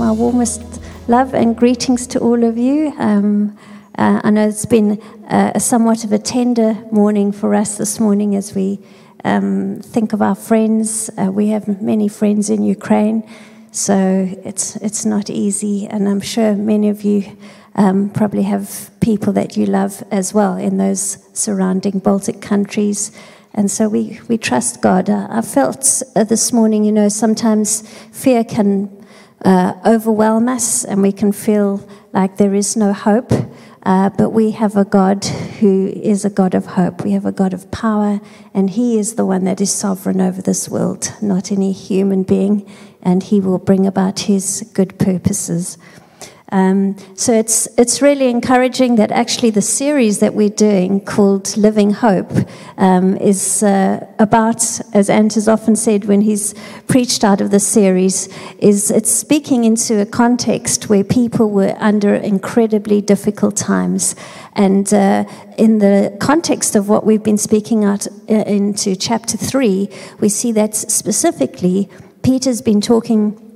my warmest love and greetings to all of you. Um, uh, I know it's been uh, a somewhat of a tender morning for us this morning as we um, think of our friends. Uh, we have many friends in Ukraine, so it's it's not easy, and I'm sure many of you um, probably have people that you love as well in those surrounding Baltic countries. And so we, we trust God. Uh, I felt uh, this morning, you know, sometimes fear can uh, overwhelm us and we can feel like there is no hope. Uh, but we have a God who is a God of hope. We have a God of power, and He is the one that is sovereign over this world, not any human being, and He will bring about His good purposes. Um, so it's it's really encouraging that actually the series that we're doing called Living Hope um, is uh, about, as Ant has often said when he's preached out of the series, is it's speaking into a context where people were under incredibly difficult times, and uh, in the context of what we've been speaking out uh, into chapter three, we see that specifically Peter's been talking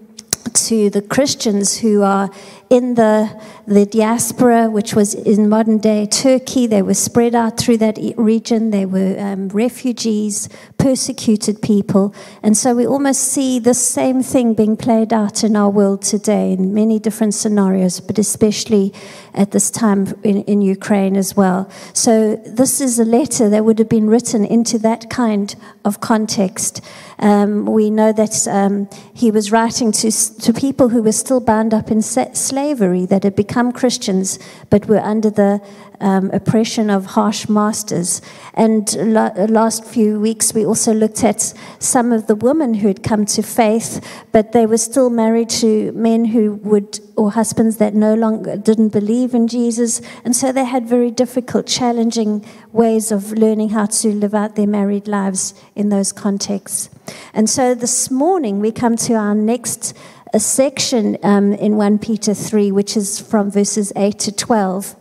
to the Christians who are in the, the diaspora, which was in modern day Turkey. They were spread out through that region. They were um, refugees, persecuted people. And so we almost see the same thing being played out in our world today in many different scenarios, but especially at this time in, in Ukraine as well. So this is a letter that would have been written into that kind of context. Um, we know that um, he was writing to, to people who were still bound up in slavery, that had become Christians, but were under the um, oppression of harsh masters. And la- last few weeks, we also looked at some of the women who had come to faith, but they were still married to men who would, or husbands that no longer didn't believe in Jesus. And so they had very difficult, challenging ways of learning how to live out their married lives in those contexts. And so this morning, we come to our next a section um, in 1 Peter 3, which is from verses 8 to 12.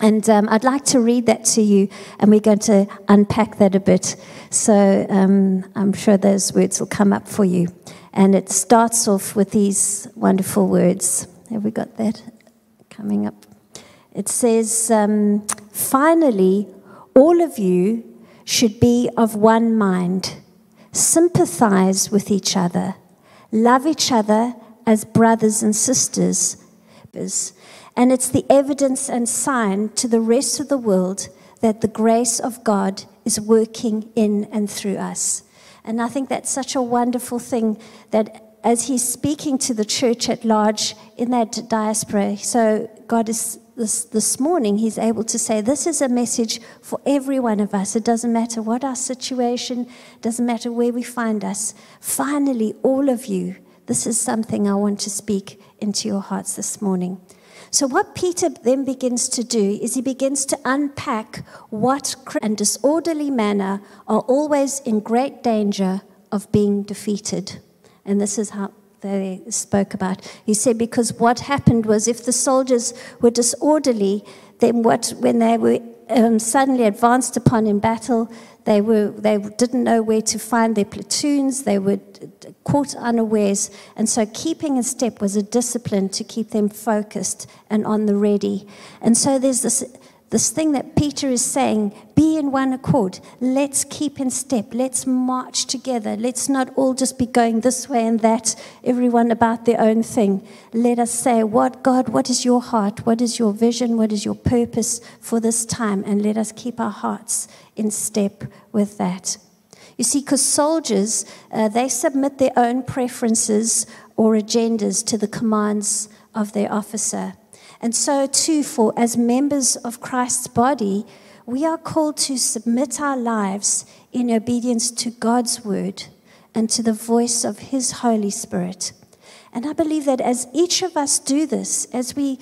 And um, I'd like to read that to you, and we're going to unpack that a bit. So um, I'm sure those words will come up for you. And it starts off with these wonderful words. Have we got that coming up? It says, um, Finally, all of you should be of one mind, sympathize with each other, love each other as brothers and sisters and it's the evidence and sign to the rest of the world that the grace of God is working in and through us. And I think that's such a wonderful thing that as he's speaking to the church at large in that diaspora, so God is this, this morning, he's able to say, This is a message for every one of us. It doesn't matter what our situation, doesn't matter where we find us. Finally, all of you, this is something I want to speak into your hearts this morning. So, what Peter then begins to do is he begins to unpack what and disorderly manner are always in great danger of being defeated. And this is how they spoke about. He said, because what happened was if the soldiers were disorderly, then what, when they were um, suddenly advanced upon in battle, they, were, they didn't know where to find their platoons. They were caught unawares. And so, keeping in step was a discipline to keep them focused and on the ready. And so, there's this this thing that Peter is saying be in one accord. Let's keep in step. Let's march together. Let's not all just be going this way and that, everyone about their own thing. Let us say, What, God, what is your heart? What is your vision? What is your purpose for this time? And let us keep our hearts in step with that. You see, because soldiers, uh, they submit their own preferences or agendas to the commands of their officer. And so, too, for as members of Christ's body, we are called to submit our lives in obedience to God's word and to the voice of His Holy Spirit. And I believe that as each of us do this, as we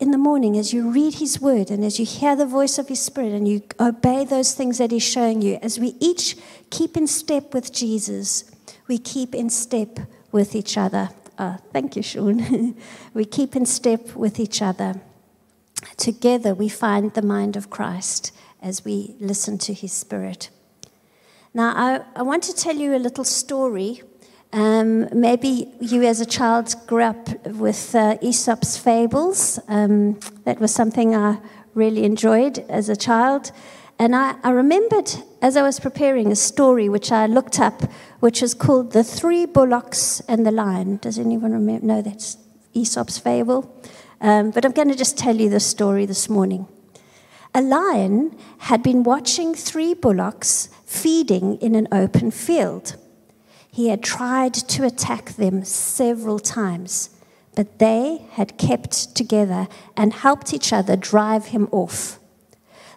in the morning, as you read His word and as you hear the voice of His Spirit and you obey those things that He's showing you, as we each keep in step with Jesus, we keep in step with each other. Uh, thank you, Sean. we keep in step with each other. Together, we find the mind of Christ as we listen to his spirit. Now, I, I want to tell you a little story Um, maybe you, as a child, grew up with uh, Aesop's fables. Um, that was something I really enjoyed as a child. And I, I, remembered as I was preparing a story which I looked up, which is called The Three Bullocks and the Lion. Does anyone remember? No, that's Aesop's fable. Um, but I'm going to just tell you the story this morning. A lion had been watching three bullocks feeding in an open field. He had tried to attack them several times, but they had kept together and helped each other drive him off.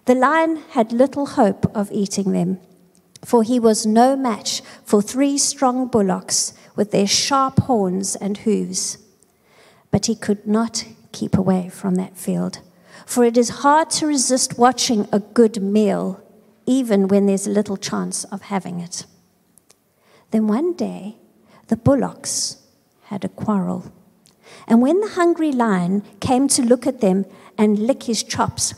The lion had little hope of eating them, for he was no match for three strong bullocks with their sharp horns and hooves. But he could not keep away from that field, for it is hard to resist watching a good meal, even when there's little chance of having it. Then one day, the bullocks had a quarrel. And when the hungry lion came to look at them and lick his chops,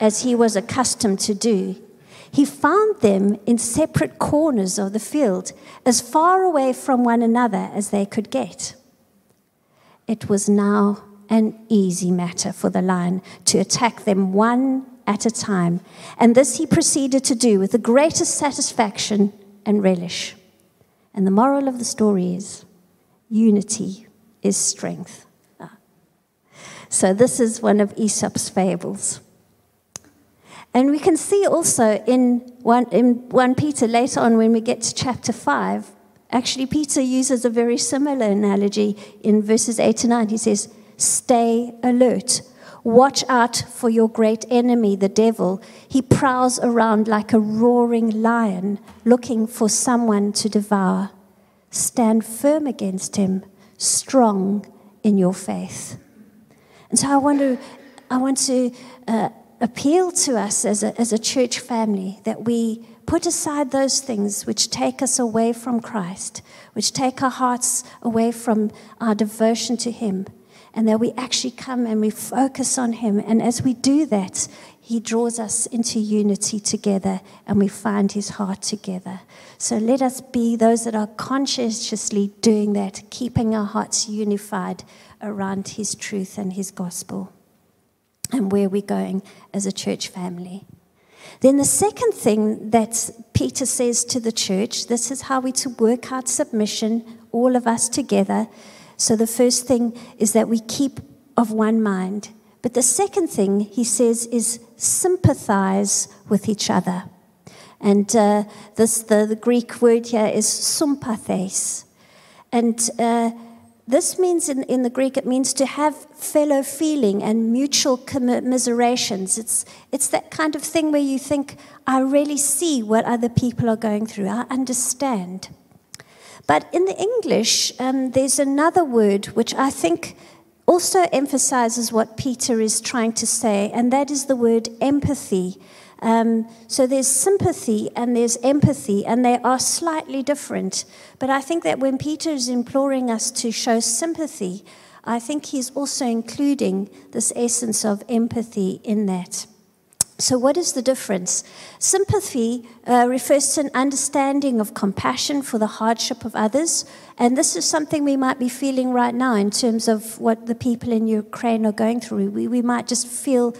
as he was accustomed to do, he found them in separate corners of the field, as far away from one another as they could get. It was now an easy matter for the lion to attack them one at a time, and this he proceeded to do with the greatest satisfaction and relish. And the moral of the story is unity is strength. Ah. So, this is one of Aesop's fables. And we can see also in 1, in 1 Peter later on when we get to chapter 5, actually, Peter uses a very similar analogy in verses 8 to 9. He says, Stay alert Watch out for your great enemy, the devil. He prowls around like a roaring lion, looking for someone to devour. Stand firm against him, strong in your faith. And so I want to, I want to uh, appeal to us as a, as a church family that we put aside those things which take us away from Christ, which take our hearts away from our devotion to Him and that we actually come and we focus on Him. And as we do that, He draws us into unity together and we find His heart together. So let us be those that are conscientiously doing that, keeping our hearts unified around His truth and His gospel and where we're going as a church family. Then the second thing that Peter says to the church, this is how we to work out submission, all of us together, so the first thing is that we keep of one mind. But the second thing he says is sympathize with each other. And uh, this, the, the, Greek word here is sympathes. And uh, this means, in, in the Greek, it means to have fellow feeling and mutual commiserations. It's, it's that kind of thing where you think, I really see what other people are going through, I understand. But in the English, um, there's another word which I think also emphasizes what Peter is trying to say, and that is the word empathy. Um, so there's sympathy and there's empathy, and they are slightly different. But I think that when Peter is imploring us to show sympathy, I think he's also including this essence of empathy in that. So, what is the difference? Sympathy uh, refers to an understanding of compassion for the hardship of others. And this is something we might be feeling right now in terms of what the people in Ukraine are going through. We, we might just feel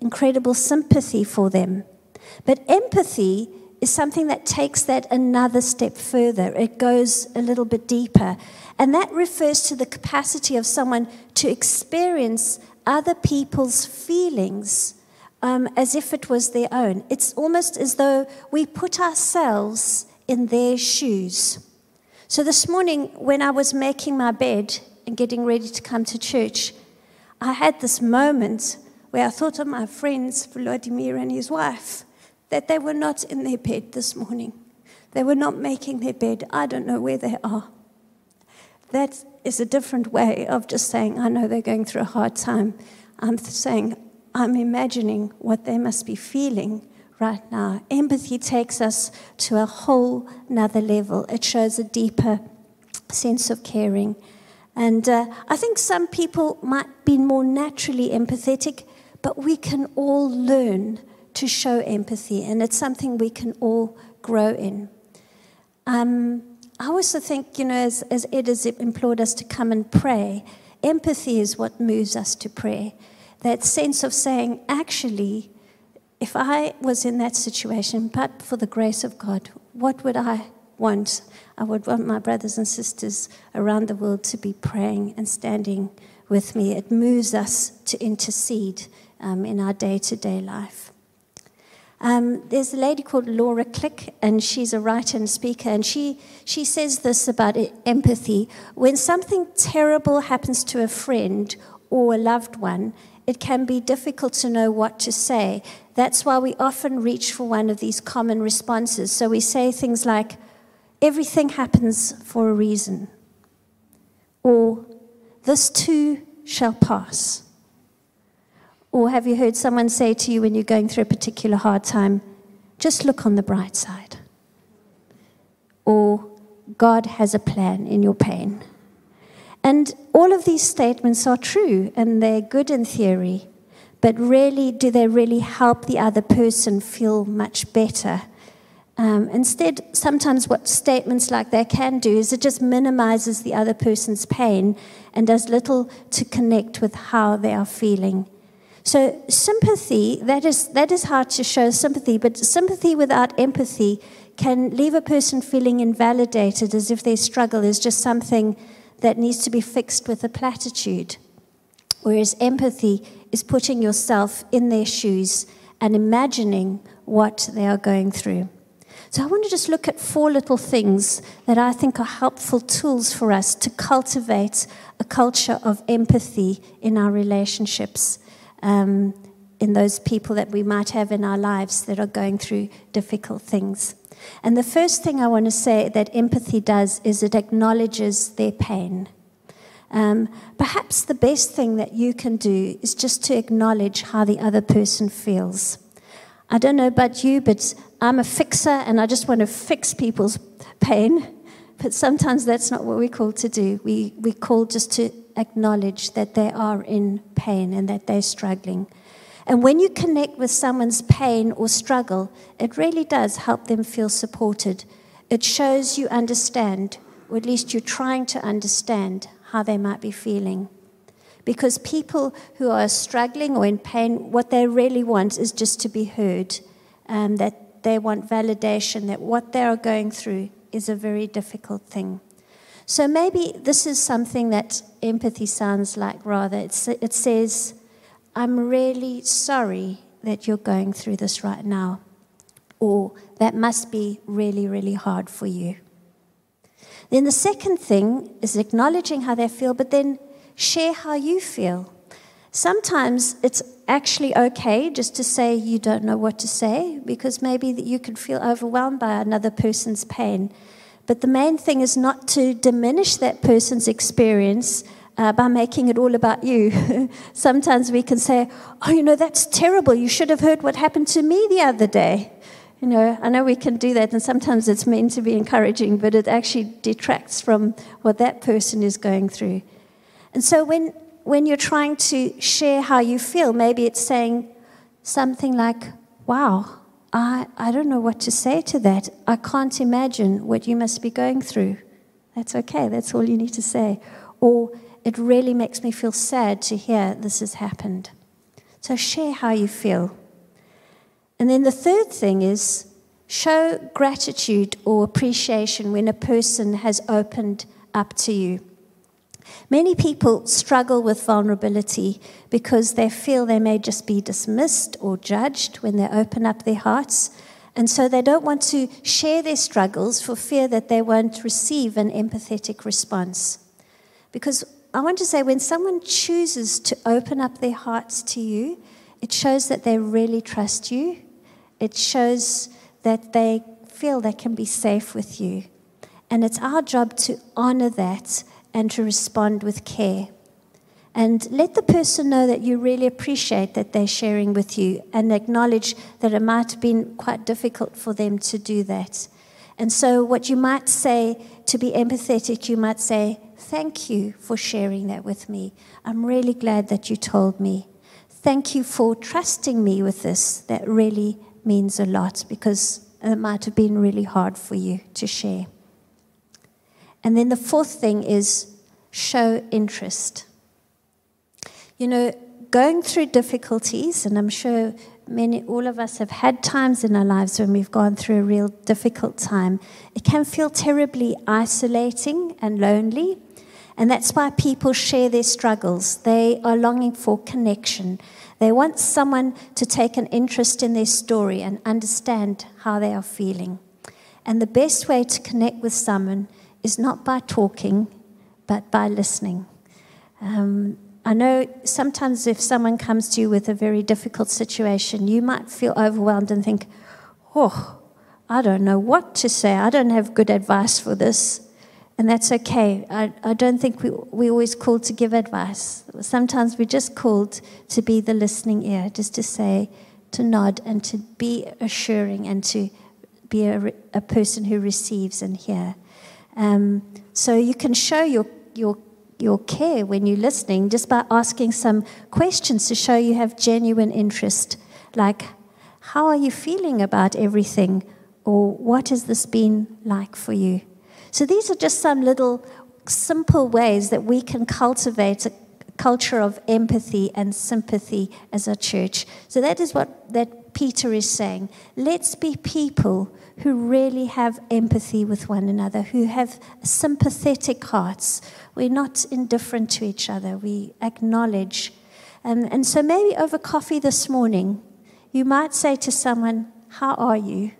incredible sympathy for them. But empathy is something that takes that another step further, it goes a little bit deeper. And that refers to the capacity of someone to experience other people's feelings um, as if it was their own. It's almost as though we put ourselves in their shoes. So this morning, when I was making my bed and getting ready to come to church, I had this moment where I thought of my friends, Vladimir and his wife, that they were not in their bed this morning. They were not making their bed. I don't know where they are. That is a different way of just saying, I know they're going through a hard time. I'm saying, I'm imagining what they must be feeling right now. Empathy takes us to a whole nother level. It shows a deeper sense of caring. And uh, I think some people might be more naturally empathetic, but we can all learn to show empathy, and it's something we can all grow in. Um, I also think, you know, as, as Ed has implored us to come and pray, empathy is what moves us to pray. That sense of saying, actually, if I was in that situation, but for the grace of God, what would I want? I would want my brothers and sisters around the world to be praying and standing with me. It moves us to intercede um, in our day to day life. Um, there's a lady called Laura Click, and she's a writer and speaker, and she, she says this about empathy. When something terrible happens to a friend or a loved one, it can be difficult to know what to say. That's why we often reach for one of these common responses. So we say things like, everything happens for a reason, or this too shall pass. Or have you heard someone say to you when you're going through a particular hard time, just look on the bright side? Or God has a plan in your pain. And all of these statements are true and they're good in theory, but really, do they really help the other person feel much better? Um, instead, sometimes what statements like that can do is it just minimizes the other person's pain and does little to connect with how they are feeling. So, sympathy, that is, that is hard to show sympathy, but sympathy without empathy can leave a person feeling invalidated as if their struggle is just something that needs to be fixed with a platitude. Whereas empathy is putting yourself in their shoes and imagining what they are going through. So, I want to just look at four little things that I think are helpful tools for us to cultivate a culture of empathy in our relationships um, in those people that we might have in our lives that are going through difficult things. And the first thing I want to say that empathy does is it acknowledges their pain. Um, perhaps the best thing that you can do is just to acknowledge how the other person feels. I don't know about you, but I'm a fixer and I just want to fix people's pain. But sometimes that's not what we're called to do. We, we're called just to acknowledge that they are in pain and that they're struggling. And when you connect with someone's pain or struggle, it really does help them feel supported. It shows you understand, or at least you're trying to understand how they might be feeling. Because people who are struggling or in pain, what they really want is just to be heard, um, that they want validation, that what they are going through is a very difficult thing. So maybe this is something that empathy sounds like rather. It's, it says, I'm really sorry that you're going through this right now. Or that must be really, really hard for you. Then the second thing is acknowledging how they feel, but then share how you feel. Sometimes it's actually okay just to say you don't know what to say because maybe you could feel overwhelmed by another person's pain. But the main thing is not to diminish that person's experience uh, by making it all about you. Sometimes we can say, Oh, you know, that's terrible. You should have heard what happened to me the other day. You know, I know we can do that, and sometimes it's meant to be encouraging, but it actually detracts from what that person is going through. And so when, when you're trying to share how you feel, maybe it's saying something like, Wow, I, I don't know what to say to that. I can't imagine what you must be going through. That's okay, that's all you need to say. Or it really makes me feel sad to hear this has happened. So share how you feel. And then the third thing is show gratitude or appreciation when a person has opened up to you. Many people struggle with vulnerability because they feel they may just be dismissed or judged when they open up their hearts. And so they don't want to share their struggles for fear that they won't receive an empathetic response. Because I want to say, when someone chooses to open up their hearts to you, it shows that they really trust you. It shows that they feel they can be safe with you. And it's our job to honor that and to respond with care. And let the person know that you really appreciate that they're sharing with you and acknowledge that it might have been quite difficult for them to do that. And so, what you might say to be empathetic, you might say, Thank you for sharing that with me. I'm really glad that you told me. Thank you for trusting me with this. That really means a lot because it might have been really hard for you to share. And then the fourth thing is show interest. You know, going through difficulties, and I'm sure many, all of us have had times in our lives when we've gone through a real difficult time. It can feel terribly isolating and lonely. And that's why people share their struggles. They are longing for connection. They want someone to take an interest in their story and understand how they are feeling. And the best way to connect with someone is not by talking, but by listening. Um, I know sometimes if someone comes to you with a very difficult situation, you might feel overwhelmed and think, oh, I don't know what to say. I don't have good advice for this. And that's okay. I, I don't think we, we're always called to give advice. Sometimes we're just called to be the listening ear, just to say, to nod, and to be assuring and to be a, a person who receives and hear. Um, so you can show your, your your care when you're listening just by asking some questions to show you have genuine interest. Like, how are you feeling about everything? Or what has this been like for you? So, these are just some little simple ways that we can cultivate a culture of empathy and sympathy as a church. So, that is what that Peter is saying. Let's be people who really have empathy with one another, who have sympathetic hearts. We're not indifferent to each other, we acknowledge. Um, and so maybe over coffee this morning, you might say to someone, How are you?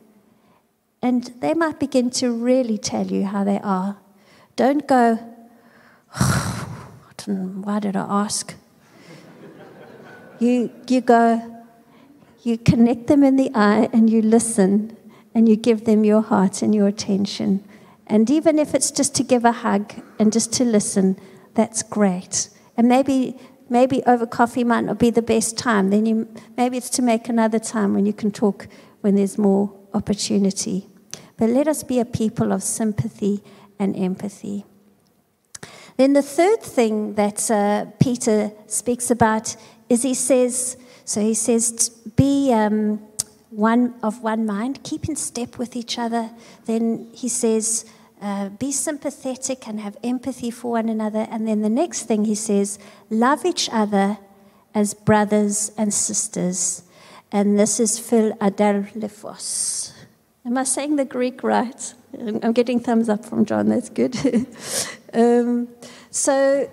And they might begin to really tell you how they are. Don't go, Why did I ask? you, you go, you connect them in the eye and you listen and you give them your heart and your attention. And even if it's just to give a hug and just to listen, that's great. And maybe maybe over coffee might not be the best time. Then you maybe it's to make another time when you can talk when there's more opportunity. But let us be a people of sympathy and empathy. Then the third thing that uh, Peter speaks about is he says, so he says, be um, one of one mind, keep in step with each other. Then he says, uh, be sympathetic and have empathy for one another. And then the next thing he says, love each other as brothers and sisters. And this is philadelphos. Am I saying the Greek right? I'm getting thumbs up from John, that's good. um, so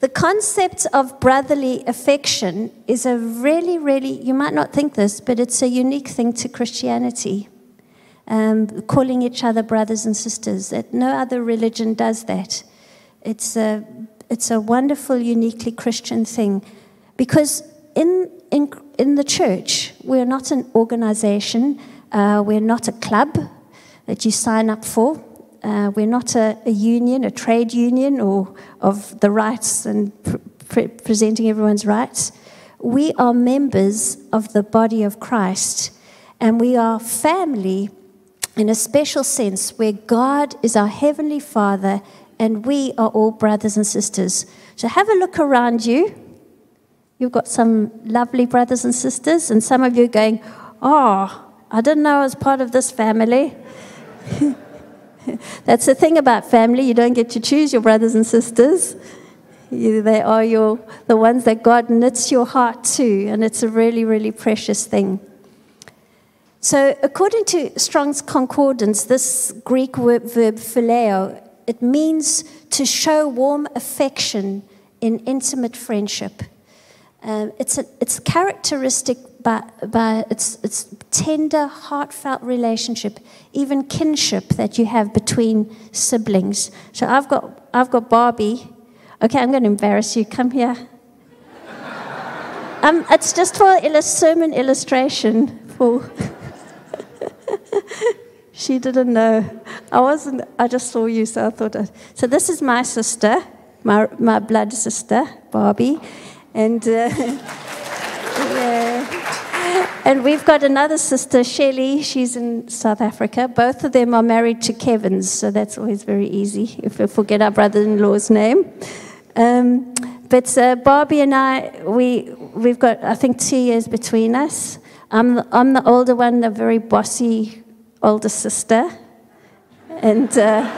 the concept of brotherly affection is a really, really, you might not think this, but it's a unique thing to Christianity. Um, calling each other brothers and sisters. That no other religion does that. It's a, it's a wonderful, uniquely Christian thing. Because in, in, in the church, we're not an organization, uh, we're not a club that you sign up for. Uh, we're not a, a, union, a trade union, or of the rights and pre- presenting everyone's rights. We are members of the body of Christ, and we are family in a special sense where God is our heavenly Father and we are all brothers and sisters. So have a look around you. You've got some lovely brothers and sisters, and some of you are going, Oh, I didn't know I was part of this family. That's the thing about family. You don't get to choose your brothers and sisters. You, they are your, the ones that God knits your heart to, and it's a really, really precious thing. So, according to Strong's Concordance, this Greek verb, verb phileo, it means to show warm affection in intimate friendship. Um, it's, a, it's characteristic by its, its tender, heartfelt relationship, even kinship that you have between siblings. So I've got, I've got Barbie. Okay, I'm going to embarrass you. Come here. um, it's just for a sermon illustration. For she didn't know. I wasn't. I just saw you, so I thought. I, so this is my sister, my my blood sister, Barbie, and. Uh. And we've got another sister, Shelley. She's in South Africa. Both of them are married to Kevin's, so that's always very easy if we forget our brother in law's name. Um, but uh, Barbie and I, we, we've got, I think, two years between us. I'm the, I'm the older one, the very bossy older sister. And, uh,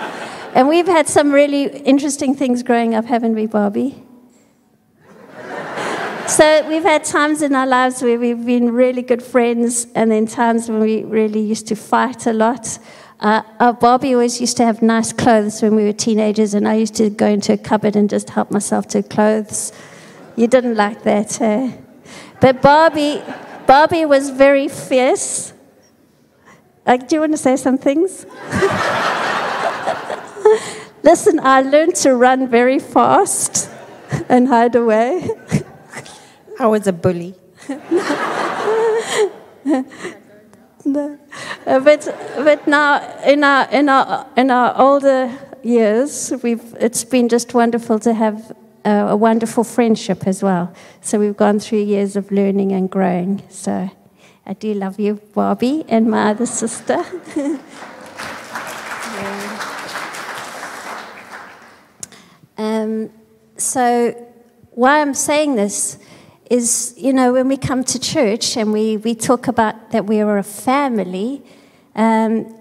and we've had some really interesting things growing up, haven't we, Barbie? So we've had times in our lives where we've been really good friends, and then times when we really used to fight a lot. Uh, our Barbie always used to have nice clothes when we were teenagers, and I used to go into a cupboard and just help myself to clothes. You didn't like that, eh? But Barbie, Barbie was very fierce. Like, do you want to say some things? Listen, I learned to run very fast and hide away. I was a bully. Uh, but, but now, in our, in, our, in our older years, we've, it's been just wonderful to have a, a wonderful friendship as well. So we've gone through years of learning and growing. So I do love you, Barbie, and my other sister. um, so why I'm saying this is, you know, when we come to church and we, we talk about that we are a family, um,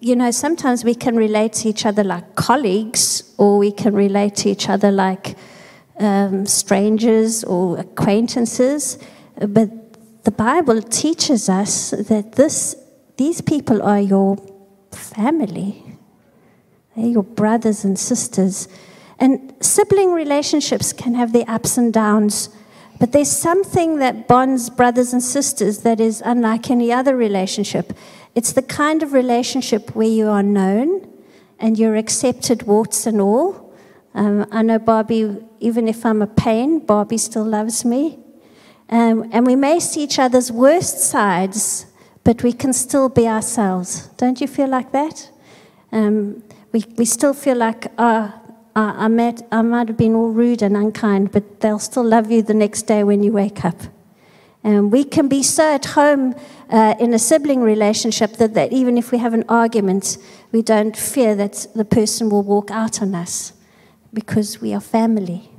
you know, sometimes we can relate to each other like colleagues, or we can relate to each other like um, strangers or acquaintances. But the Bible teaches us that this, these people are your family, they're your brothers and sisters. And sibling relationships can have their ups and downs. But there's something that bonds brothers and sisters that is unlike any other relationship. It's the kind of relationship where you are known and you're accepted, warts and all. Um, I know Barbie, even if I'm a pain, Barbie still loves me. Um, and we may see each other's worst sides, but we can still be ourselves. Don't you feel like that? Um, we, we still feel like, oh, I, I, met, I might have been all rude and unkind, but they'll still love you the next day when you wake up. And we can be so at home uh, in a sibling relationship that, that even if we have an argument, we don't fear that the person will walk out on us because we are family.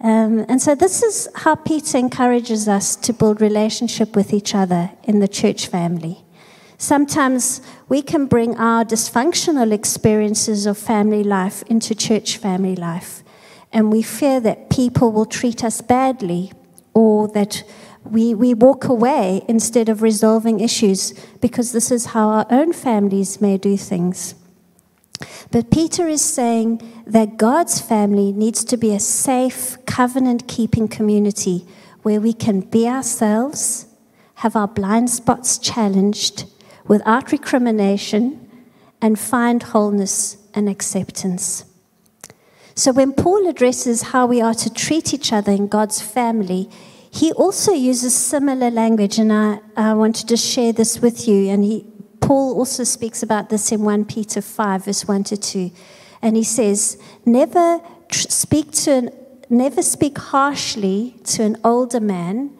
Um, and so, this is how Peter encourages us to build relationship with each other in the church family. Sometimes we can bring our dysfunctional experiences of family life into church family life, and we fear that people will treat us badly or that we, we walk away instead of resolving issues because this is how our own families may do things. But Peter is saying that God's family needs to be a safe, covenant keeping community where we can be ourselves, have our blind spots challenged without recrimination, and find wholeness and acceptance. So, when Paul addresses how we are to treat each other in God's family, he also uses similar language, and I, I to share this with you. And he, Paul also speaks about this in 1 Peter 5, verse 1 to 2. And he says, Never speak, to an, never speak harshly to an older man,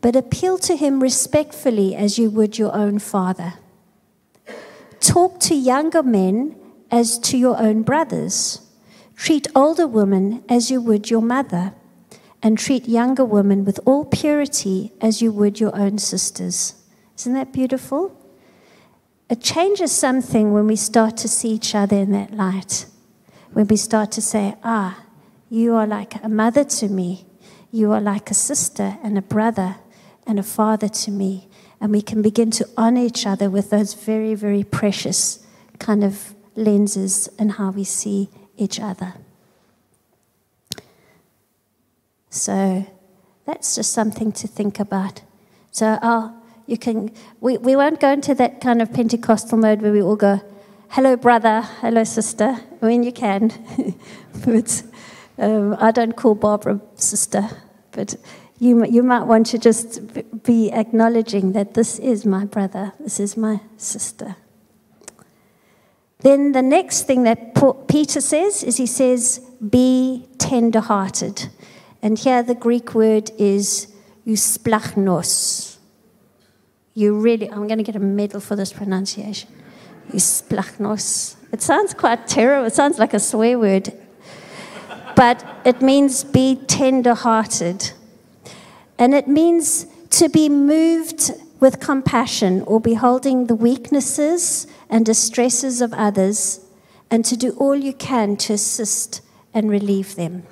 but appeal to him respectfully as you would your own father. Talk to younger men as to your own brothers. Treat older women as you would your mother and treat younger women with all purity as you would your own sisters. Isn't that beautiful? It changes something when we start to see each other in that light. When we start to say, ah, you are like a mother to me, you are like a sister and a brother and a father to me. And we can begin to honor each other with those very, very precious kind of lenses and how we see each other. So that's just something to think about. So you can, we, we won't go into that kind of Pentecostal mode where we all go, hello, brother, hello, sister. I mean, you can. but um, I don't call Barbara sister. But you, you might want to just be acknowledging that this is my brother, this is my sister. Then the next thing that Peter says is he says, be tender hearted. And here the Greek word is eusplachnos. You really, I'm going to get a medal for this pronunciation. Eusplachnos. It sounds quite terrible. It sounds like a swear word. But it means be tender hearted. And it means to be moved with compassion or beholding the weaknesses and distresses of others and to do all you can to assist and relieve them.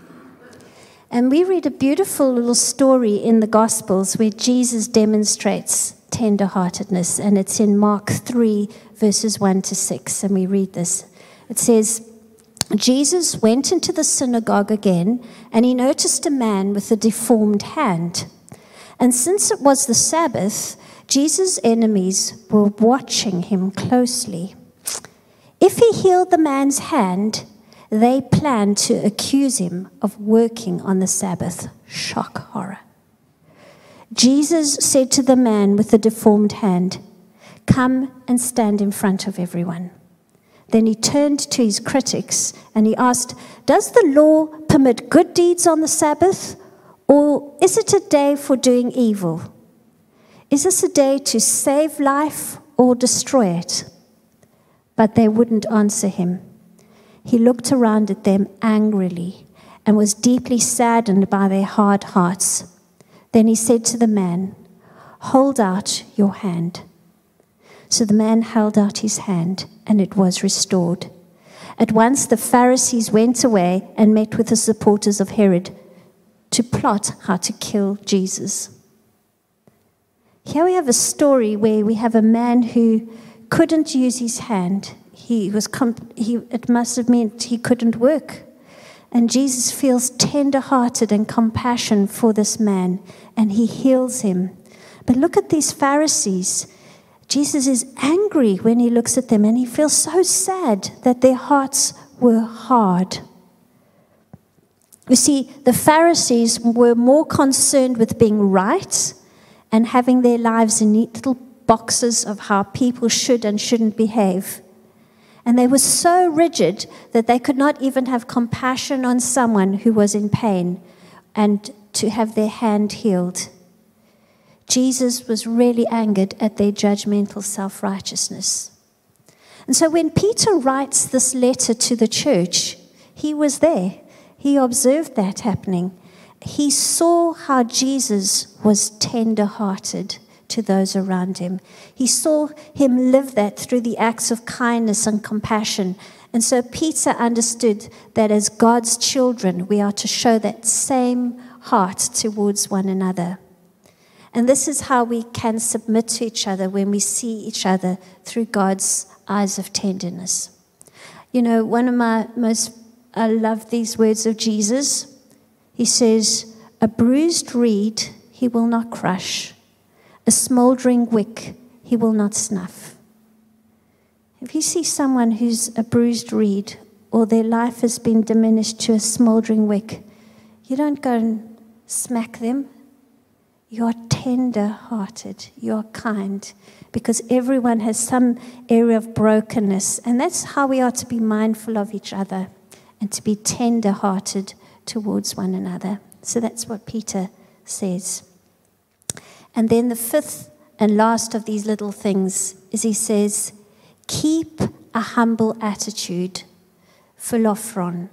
And we read a beautiful little story in the Gospels where Jesus demonstrates tenderheartedness, and it's in Mark 3, verses 1 to 6. And we read this. It says, Jesus went into the synagogue again, and he noticed a man with a deformed hand. And since it was the Sabbath, Jesus' enemies were watching him closely. If he healed the man's hand, they planned to accuse him of working on the Sabbath. Shock horror. Jesus said to the man with the deformed hand, Come and stand in front of everyone. Then he turned to his critics and he asked, Does the law permit good deeds on the Sabbath, or is it a day for doing evil? Is this a day to save life or destroy it? But they wouldn't answer him. He looked around at them angrily and was deeply saddened by their hard hearts. Then he said to the man, Hold out your hand. So the man held out his hand, and it was restored. At once the Pharisees went away and met with the supporters of Herod to plot how to kill Jesus. Here we have a story where we have a man who couldn't use his hand. He was comp- he, it must have meant he couldn't work. And Jesus feels tender hearted and compassion for this man, and he heals him. But look at these Pharisees. Jesus is angry when he looks at them, and he feels so sad that their hearts were hard. You see, the Pharisees were more concerned with being right and having their lives in neat little boxes of how people should and shouldn't behave. And they were so rigid that they could not even have compassion on someone who was in pain and to have their hand healed. Jesus was really angered at their judgmental self righteousness. And so when Peter writes this letter to the church, he was there. He observed that happening. He saw how Jesus was tender hearted to those around him. He saw him live that through the acts of kindness and compassion. And so Peter understood that as God's children, we are to show that same heart towards one another. And this is how we can submit to each other when we see each other through God's eyes of tenderness. You know, one of my most, I love these words of Jesus. He says, A bruised reed he will not crush, a smoldering wick he will not snuff. If you see someone who's a bruised reed or their life has been diminished to a smoldering wick, you don't go and smack them you're tender hearted, you're kind, because everyone has some area of brokenness. And that's how we are to be mindful of each other and to be tender hearted towards one another. So that's what Peter says. And then the fifth and last of these little things is he says, keep a humble attitude, philophron.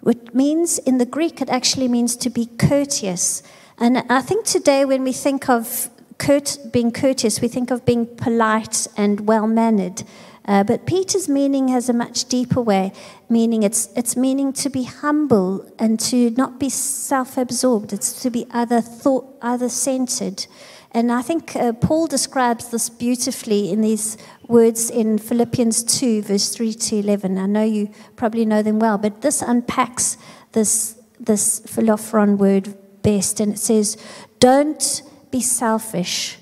Which means in the Greek, it actually means to be courteous and I think today, when we think of curt- being courteous, we think of being polite and well mannered. Uh, but Peter's meaning has a much deeper way, meaning it's, it's meaning to be humble and to not be self absorbed. It's to be other thought, other centered. And I think uh, Paul describes this beautifully in these words in Philippians 2, verse 3 to 11. I know you probably know them well, but this unpacks this, this philophron word best. And it says, Don't be selfish.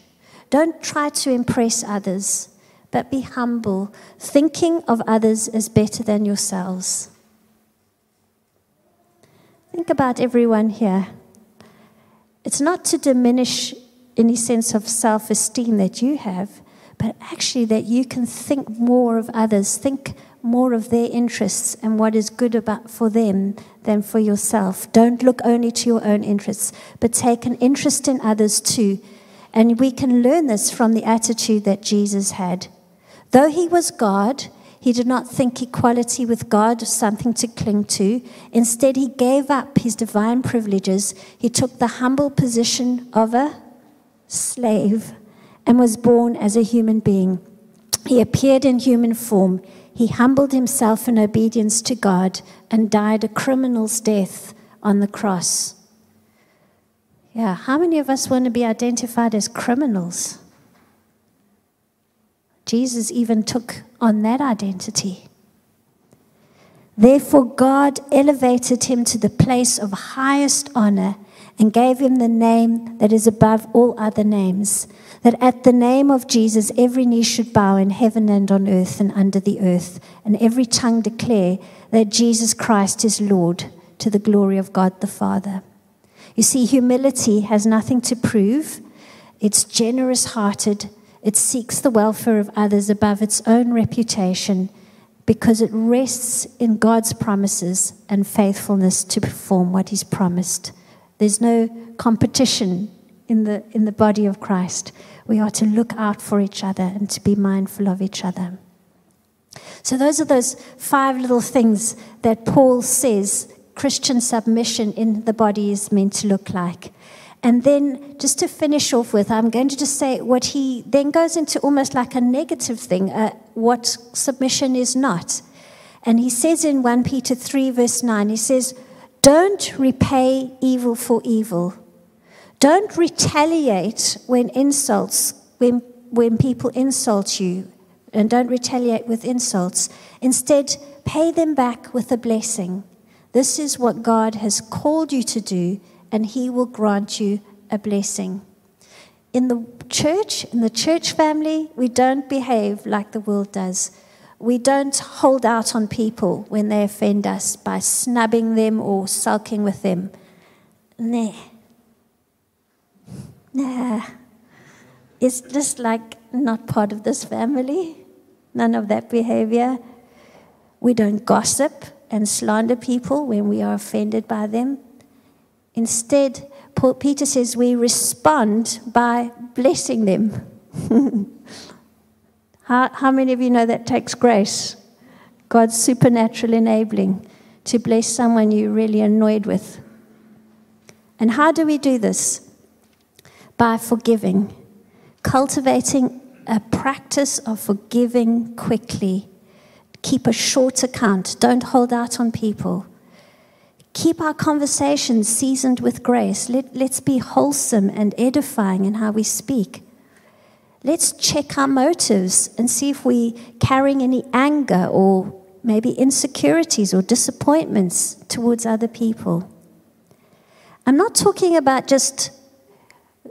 Don't try to impress others, but be humble, thinking of others as better than yourselves. Think about everyone here. It's not to diminish any sense of self esteem that you have, but actually that you can think more of others, think more of their interests and what is good about for them than for yourself. Don't look only to your own interests, but take an interest in others too. And we can learn this from the attitude that Jesus had. Though he was God, he did not think equality with God something to cling to. Instead, he gave up his divine privileges. He took the humble position of a slave and was born as a human being. He appeared in human form. He humbled himself in obedience to God and died a criminal's death on the cross. Yeah, how many of us want to be identified as criminals? Jesus even took on that identity. Therefore, God elevated him to the place of highest honor and gave him the name that is above all other names, that at the name of Jesus every knee should bow in heaven and on earth and under the earth, and every tongue declare that Jesus Christ is Lord to the glory of God the Father. You see, humility has nothing to prove, it's generous hearted, it seeks the welfare of others above its own reputation because it rests in God's promises and faithfulness to perform what He's promised. There's no competition in the, in the body of Christ. We are to look out for each other and to be mindful of each other. So, those are those five little things that Paul says Christian submission in the body is meant to look like. And then, just to finish off with, I'm going to just say what he then goes into almost like a negative thing, uh, what submission is not. And he says in 1 Peter 3, verse 9, he says, Don't repay evil for evil. Don't retaliate when insults, when, when people insult you, and don't retaliate with insults. Instead, pay them back with a blessing. This is what God has called you to do and He will grant you a blessing. In the church, in the church family, we don't behave like the world does. We don't hold out on people when they offend us by snubbing them or sulking with them. Nah. Nah. It's just like not part of this family. None of that behavior. We don't gossip and slander people when we are offended by them. Instead, Paul, Peter says we respond by blessing them. how, how many of you know that takes grace? God's supernatural enabling to bless someone you're really annoyed with. And how do we do this? By forgiving, cultivating a practice of forgiving quickly. Keep a short account, don't hold out on people. Keep our conversations seasoned with grace. Let, let's be wholesome and edifying in how we speak. Let's check our motives and see if we're carrying any anger or maybe insecurities or disappointments towards other people. I'm not talking about just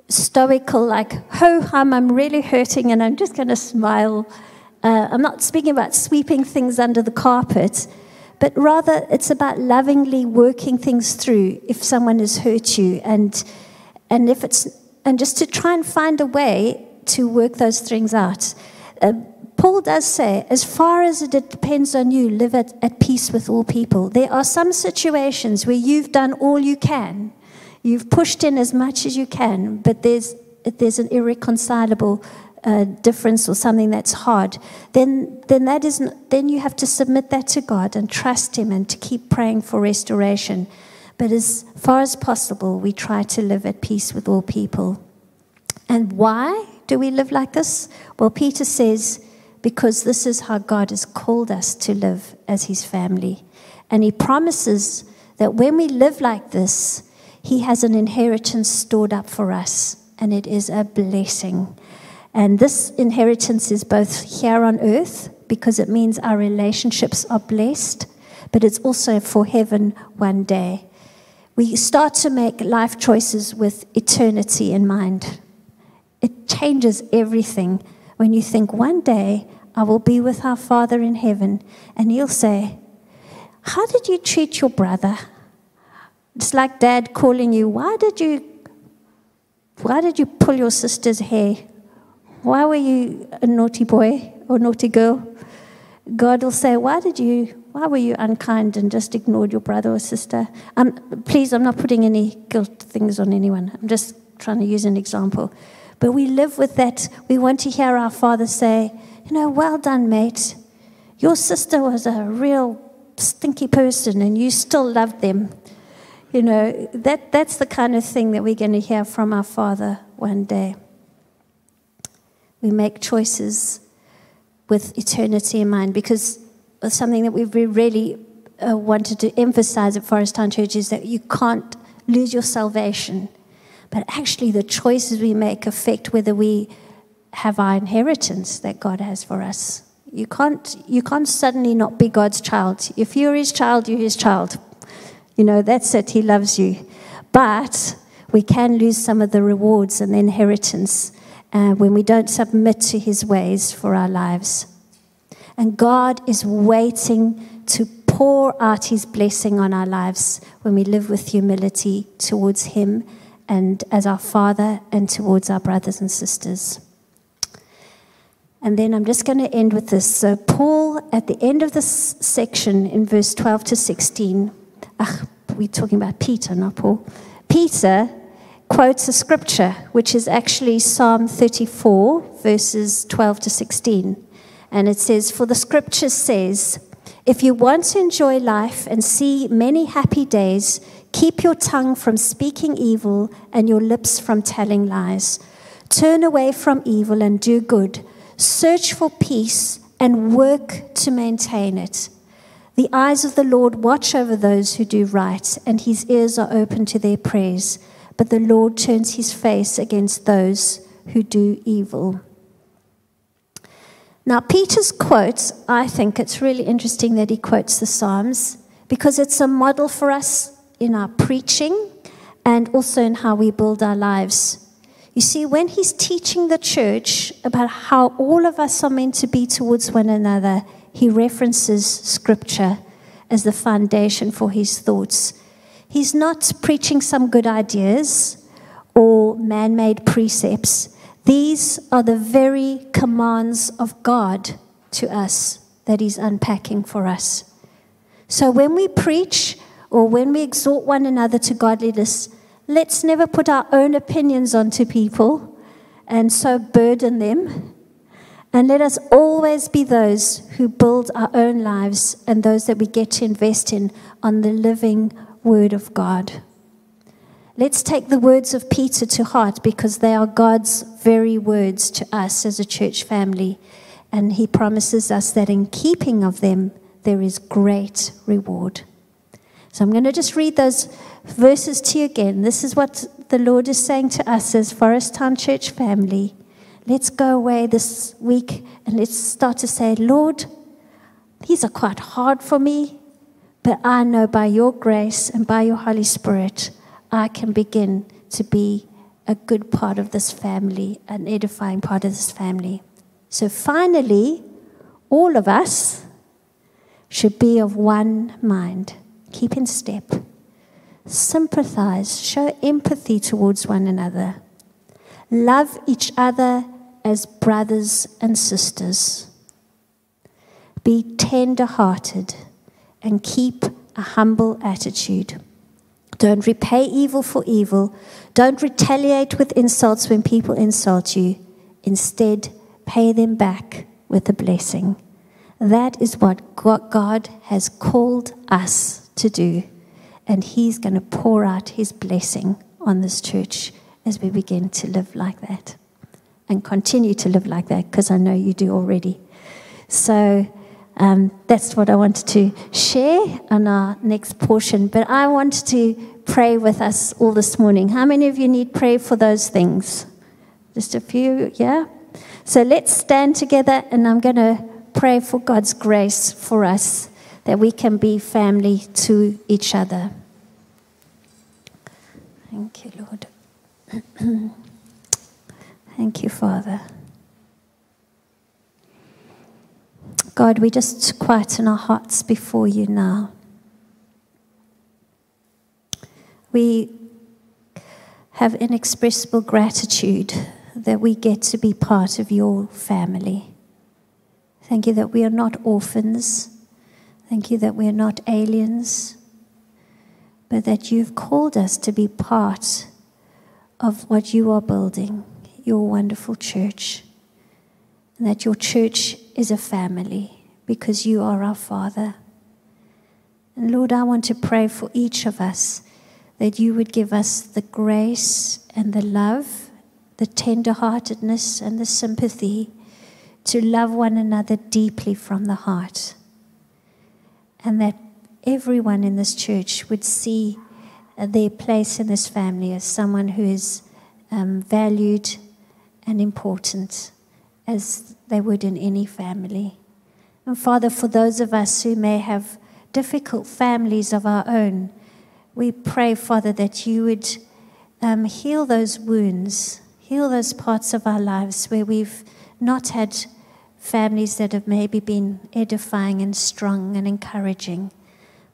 stoical, like, ho hum, I'm really hurting and I'm just going to smile. Uh, I'm not speaking about sweeping things under the carpet but rather it's about lovingly working things through if someone has hurt you and and if it's and just to try and find a way to work those things out. Uh, paul does say as far as it depends on you live at, at peace with all people. There are some situations where you've done all you can. You've pushed in as much as you can but there's there's an irreconcilable uh, difference or something that's hard, then, then, that isn't, then you have to submit that to God and trust Him and to keep praying for restoration. But as far as possible, we try to live at peace with all people. And why do we live like this? Well, Peter says, because this is how God has called us to live as His family. And He promises that when we live like this, He has an inheritance stored up for us, and it is a blessing. And this inheritance is both here on earth, because it means our relationships are blessed, but it's also for heaven one day. We start to make life choices with eternity in mind. It changes everything when you think one day I will be with our Father in heaven, and He'll say, How did you treat your brother? It's like dad calling you, Why did you, why did you pull your sister's hair? Why were you a naughty boy or naughty girl? God will say, Why did you, why were you unkind and just ignored your brother or sister? Um, please, I'm not putting any guilt things on anyone. I'm just trying to use an example. But we live with that. We want to hear our father say, You know, well done, mate. Your sister was a real stinky person and you still loved them. You know, that, that's the kind of thing that we're going to hear from our father one day. We make choices with eternity in mind because something that we've really uh, wanted to emphasize at Forest Town Church is that you can't lose your salvation. But actually, the choices we make affect whether we have our inheritance that God has for us. You can't, you can't suddenly not be God's child. If you're his child, you're his child. You know, that's it. He loves you. But we can lose some of the rewards and the inheritance uh, when we don't submit to his ways for our lives. And God is waiting to pour out his blessing on our lives when we live with humility towards him and as our father and towards our brothers and sisters. And then I'm just going to end with this. So, Paul, at the end of this section in verse 12 to 16, ach, we're talking about Peter, not Paul. Peter quotes a scripture, which is actually Psalm 34, verses 12 to 16. And it says, For the scripture says, If you want to enjoy life and see many happy days, keep your tongue from speaking evil and your lips from telling lies. Turn away from evil and do good Search for peace and work to maintain it. The eyes of the Lord watch over those who do right, and his ears are open to their prayers. But the Lord turns his face against those who do evil. Now, Peter's quote, I think it's really interesting that he quotes the Psalms because it's a model for us in our preaching and also in how we build our lives. You see, when he's teaching the church about how all of us are meant to be towards one another, he references scripture as the foundation for his thoughts. He's not preaching some good ideas or man made precepts. These are the very commands of God to us that he's unpacking for us. So when we preach or when we exhort one another to godliness, Let's never put our own opinions onto people and so burden them. And let us always be those who build our own lives and those that we get to invest in on the living Word of God. Let's take the words of Peter to heart because they are God's very words to us as a church family. And he promises us that in keeping of them, there is great reward. So I'm going to just read those verses to you again. This is what the Lord is saying to us as Forest Town Church family. Let's go away this week and let's start to say, Lord, these are quite hard for me, but I know by your grace and by your Holy Spirit, I can begin to be a good part of this family, an edifying part of this family. So finally, all of us should be of one mind. Keep in step sympathize, show empathy towards one another, love each other as brothers and sisters, be tender hearted, and keep a humble attitude. Don't repay evil for evil. Don't retaliate with insults when people insult you. Instead, pay them back with a blessing. That is what God has called us to do and He's going to pour out His blessing on this church as we begin to live like that and continue to live like that because I know you do already. So um, that's what I wanted to share on our next portion. But I want to pray with us all this morning. How many of you need prayer for those things? Just a few, yeah? So let's stand together and I'm going to pray for God's grace for us that we can be family to each other. Thank you, Lord. Thank you, Father. God, we just quieten our hearts before you now. We have inexpressible gratitude that we get to be part of your family. Thank you that we are not orphans. Thank you that we are not aliens but that you've called us to be part of what you are building, your wonderful church. And that your church is a family because you are our Father. And Lord, I want to pray for each of us that you would give us the grace and the love, the tenderheartedness and the sympathy to love one another deeply from the heart and that everyone in this church would see uh, their place in this family as someone who is um, valued and important as they would in any family. And Father, for those of us who may have difficult families of our own, we pray, Father, that you would um, heal those wounds, heal those parts of our lives where we've not had families that have maybe been edifying and strong and encouraging.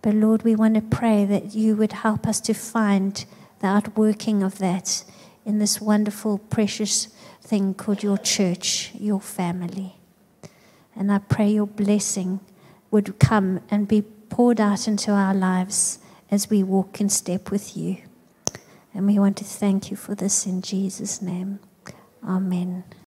But Lord, we want to pray that you would help us to find the outworking of that in this wonderful, precious thing called your church, your family. And I pray your blessing would come and be poured out into our lives as we walk in step with you. And we want to thank you for this in Jesus' name. Amen.